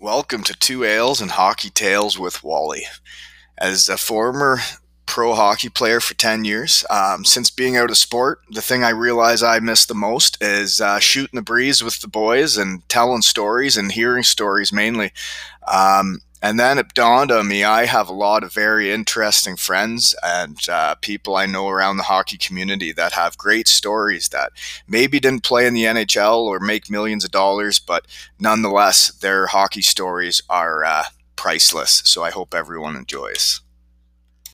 Welcome to Two Ales and Hockey Tales with Wally. As a former pro hockey player for 10 years, um, since being out of sport, the thing I realize I miss the most is uh, shooting the breeze with the boys and telling stories and hearing stories mainly. Um, and then it dawned on me I have a lot of very interesting friends and uh, people I know around the hockey community that have great stories that maybe didn't play in the NHL or make millions of dollars, but nonetheless, their hockey stories are uh, priceless. So I hope everyone enjoys.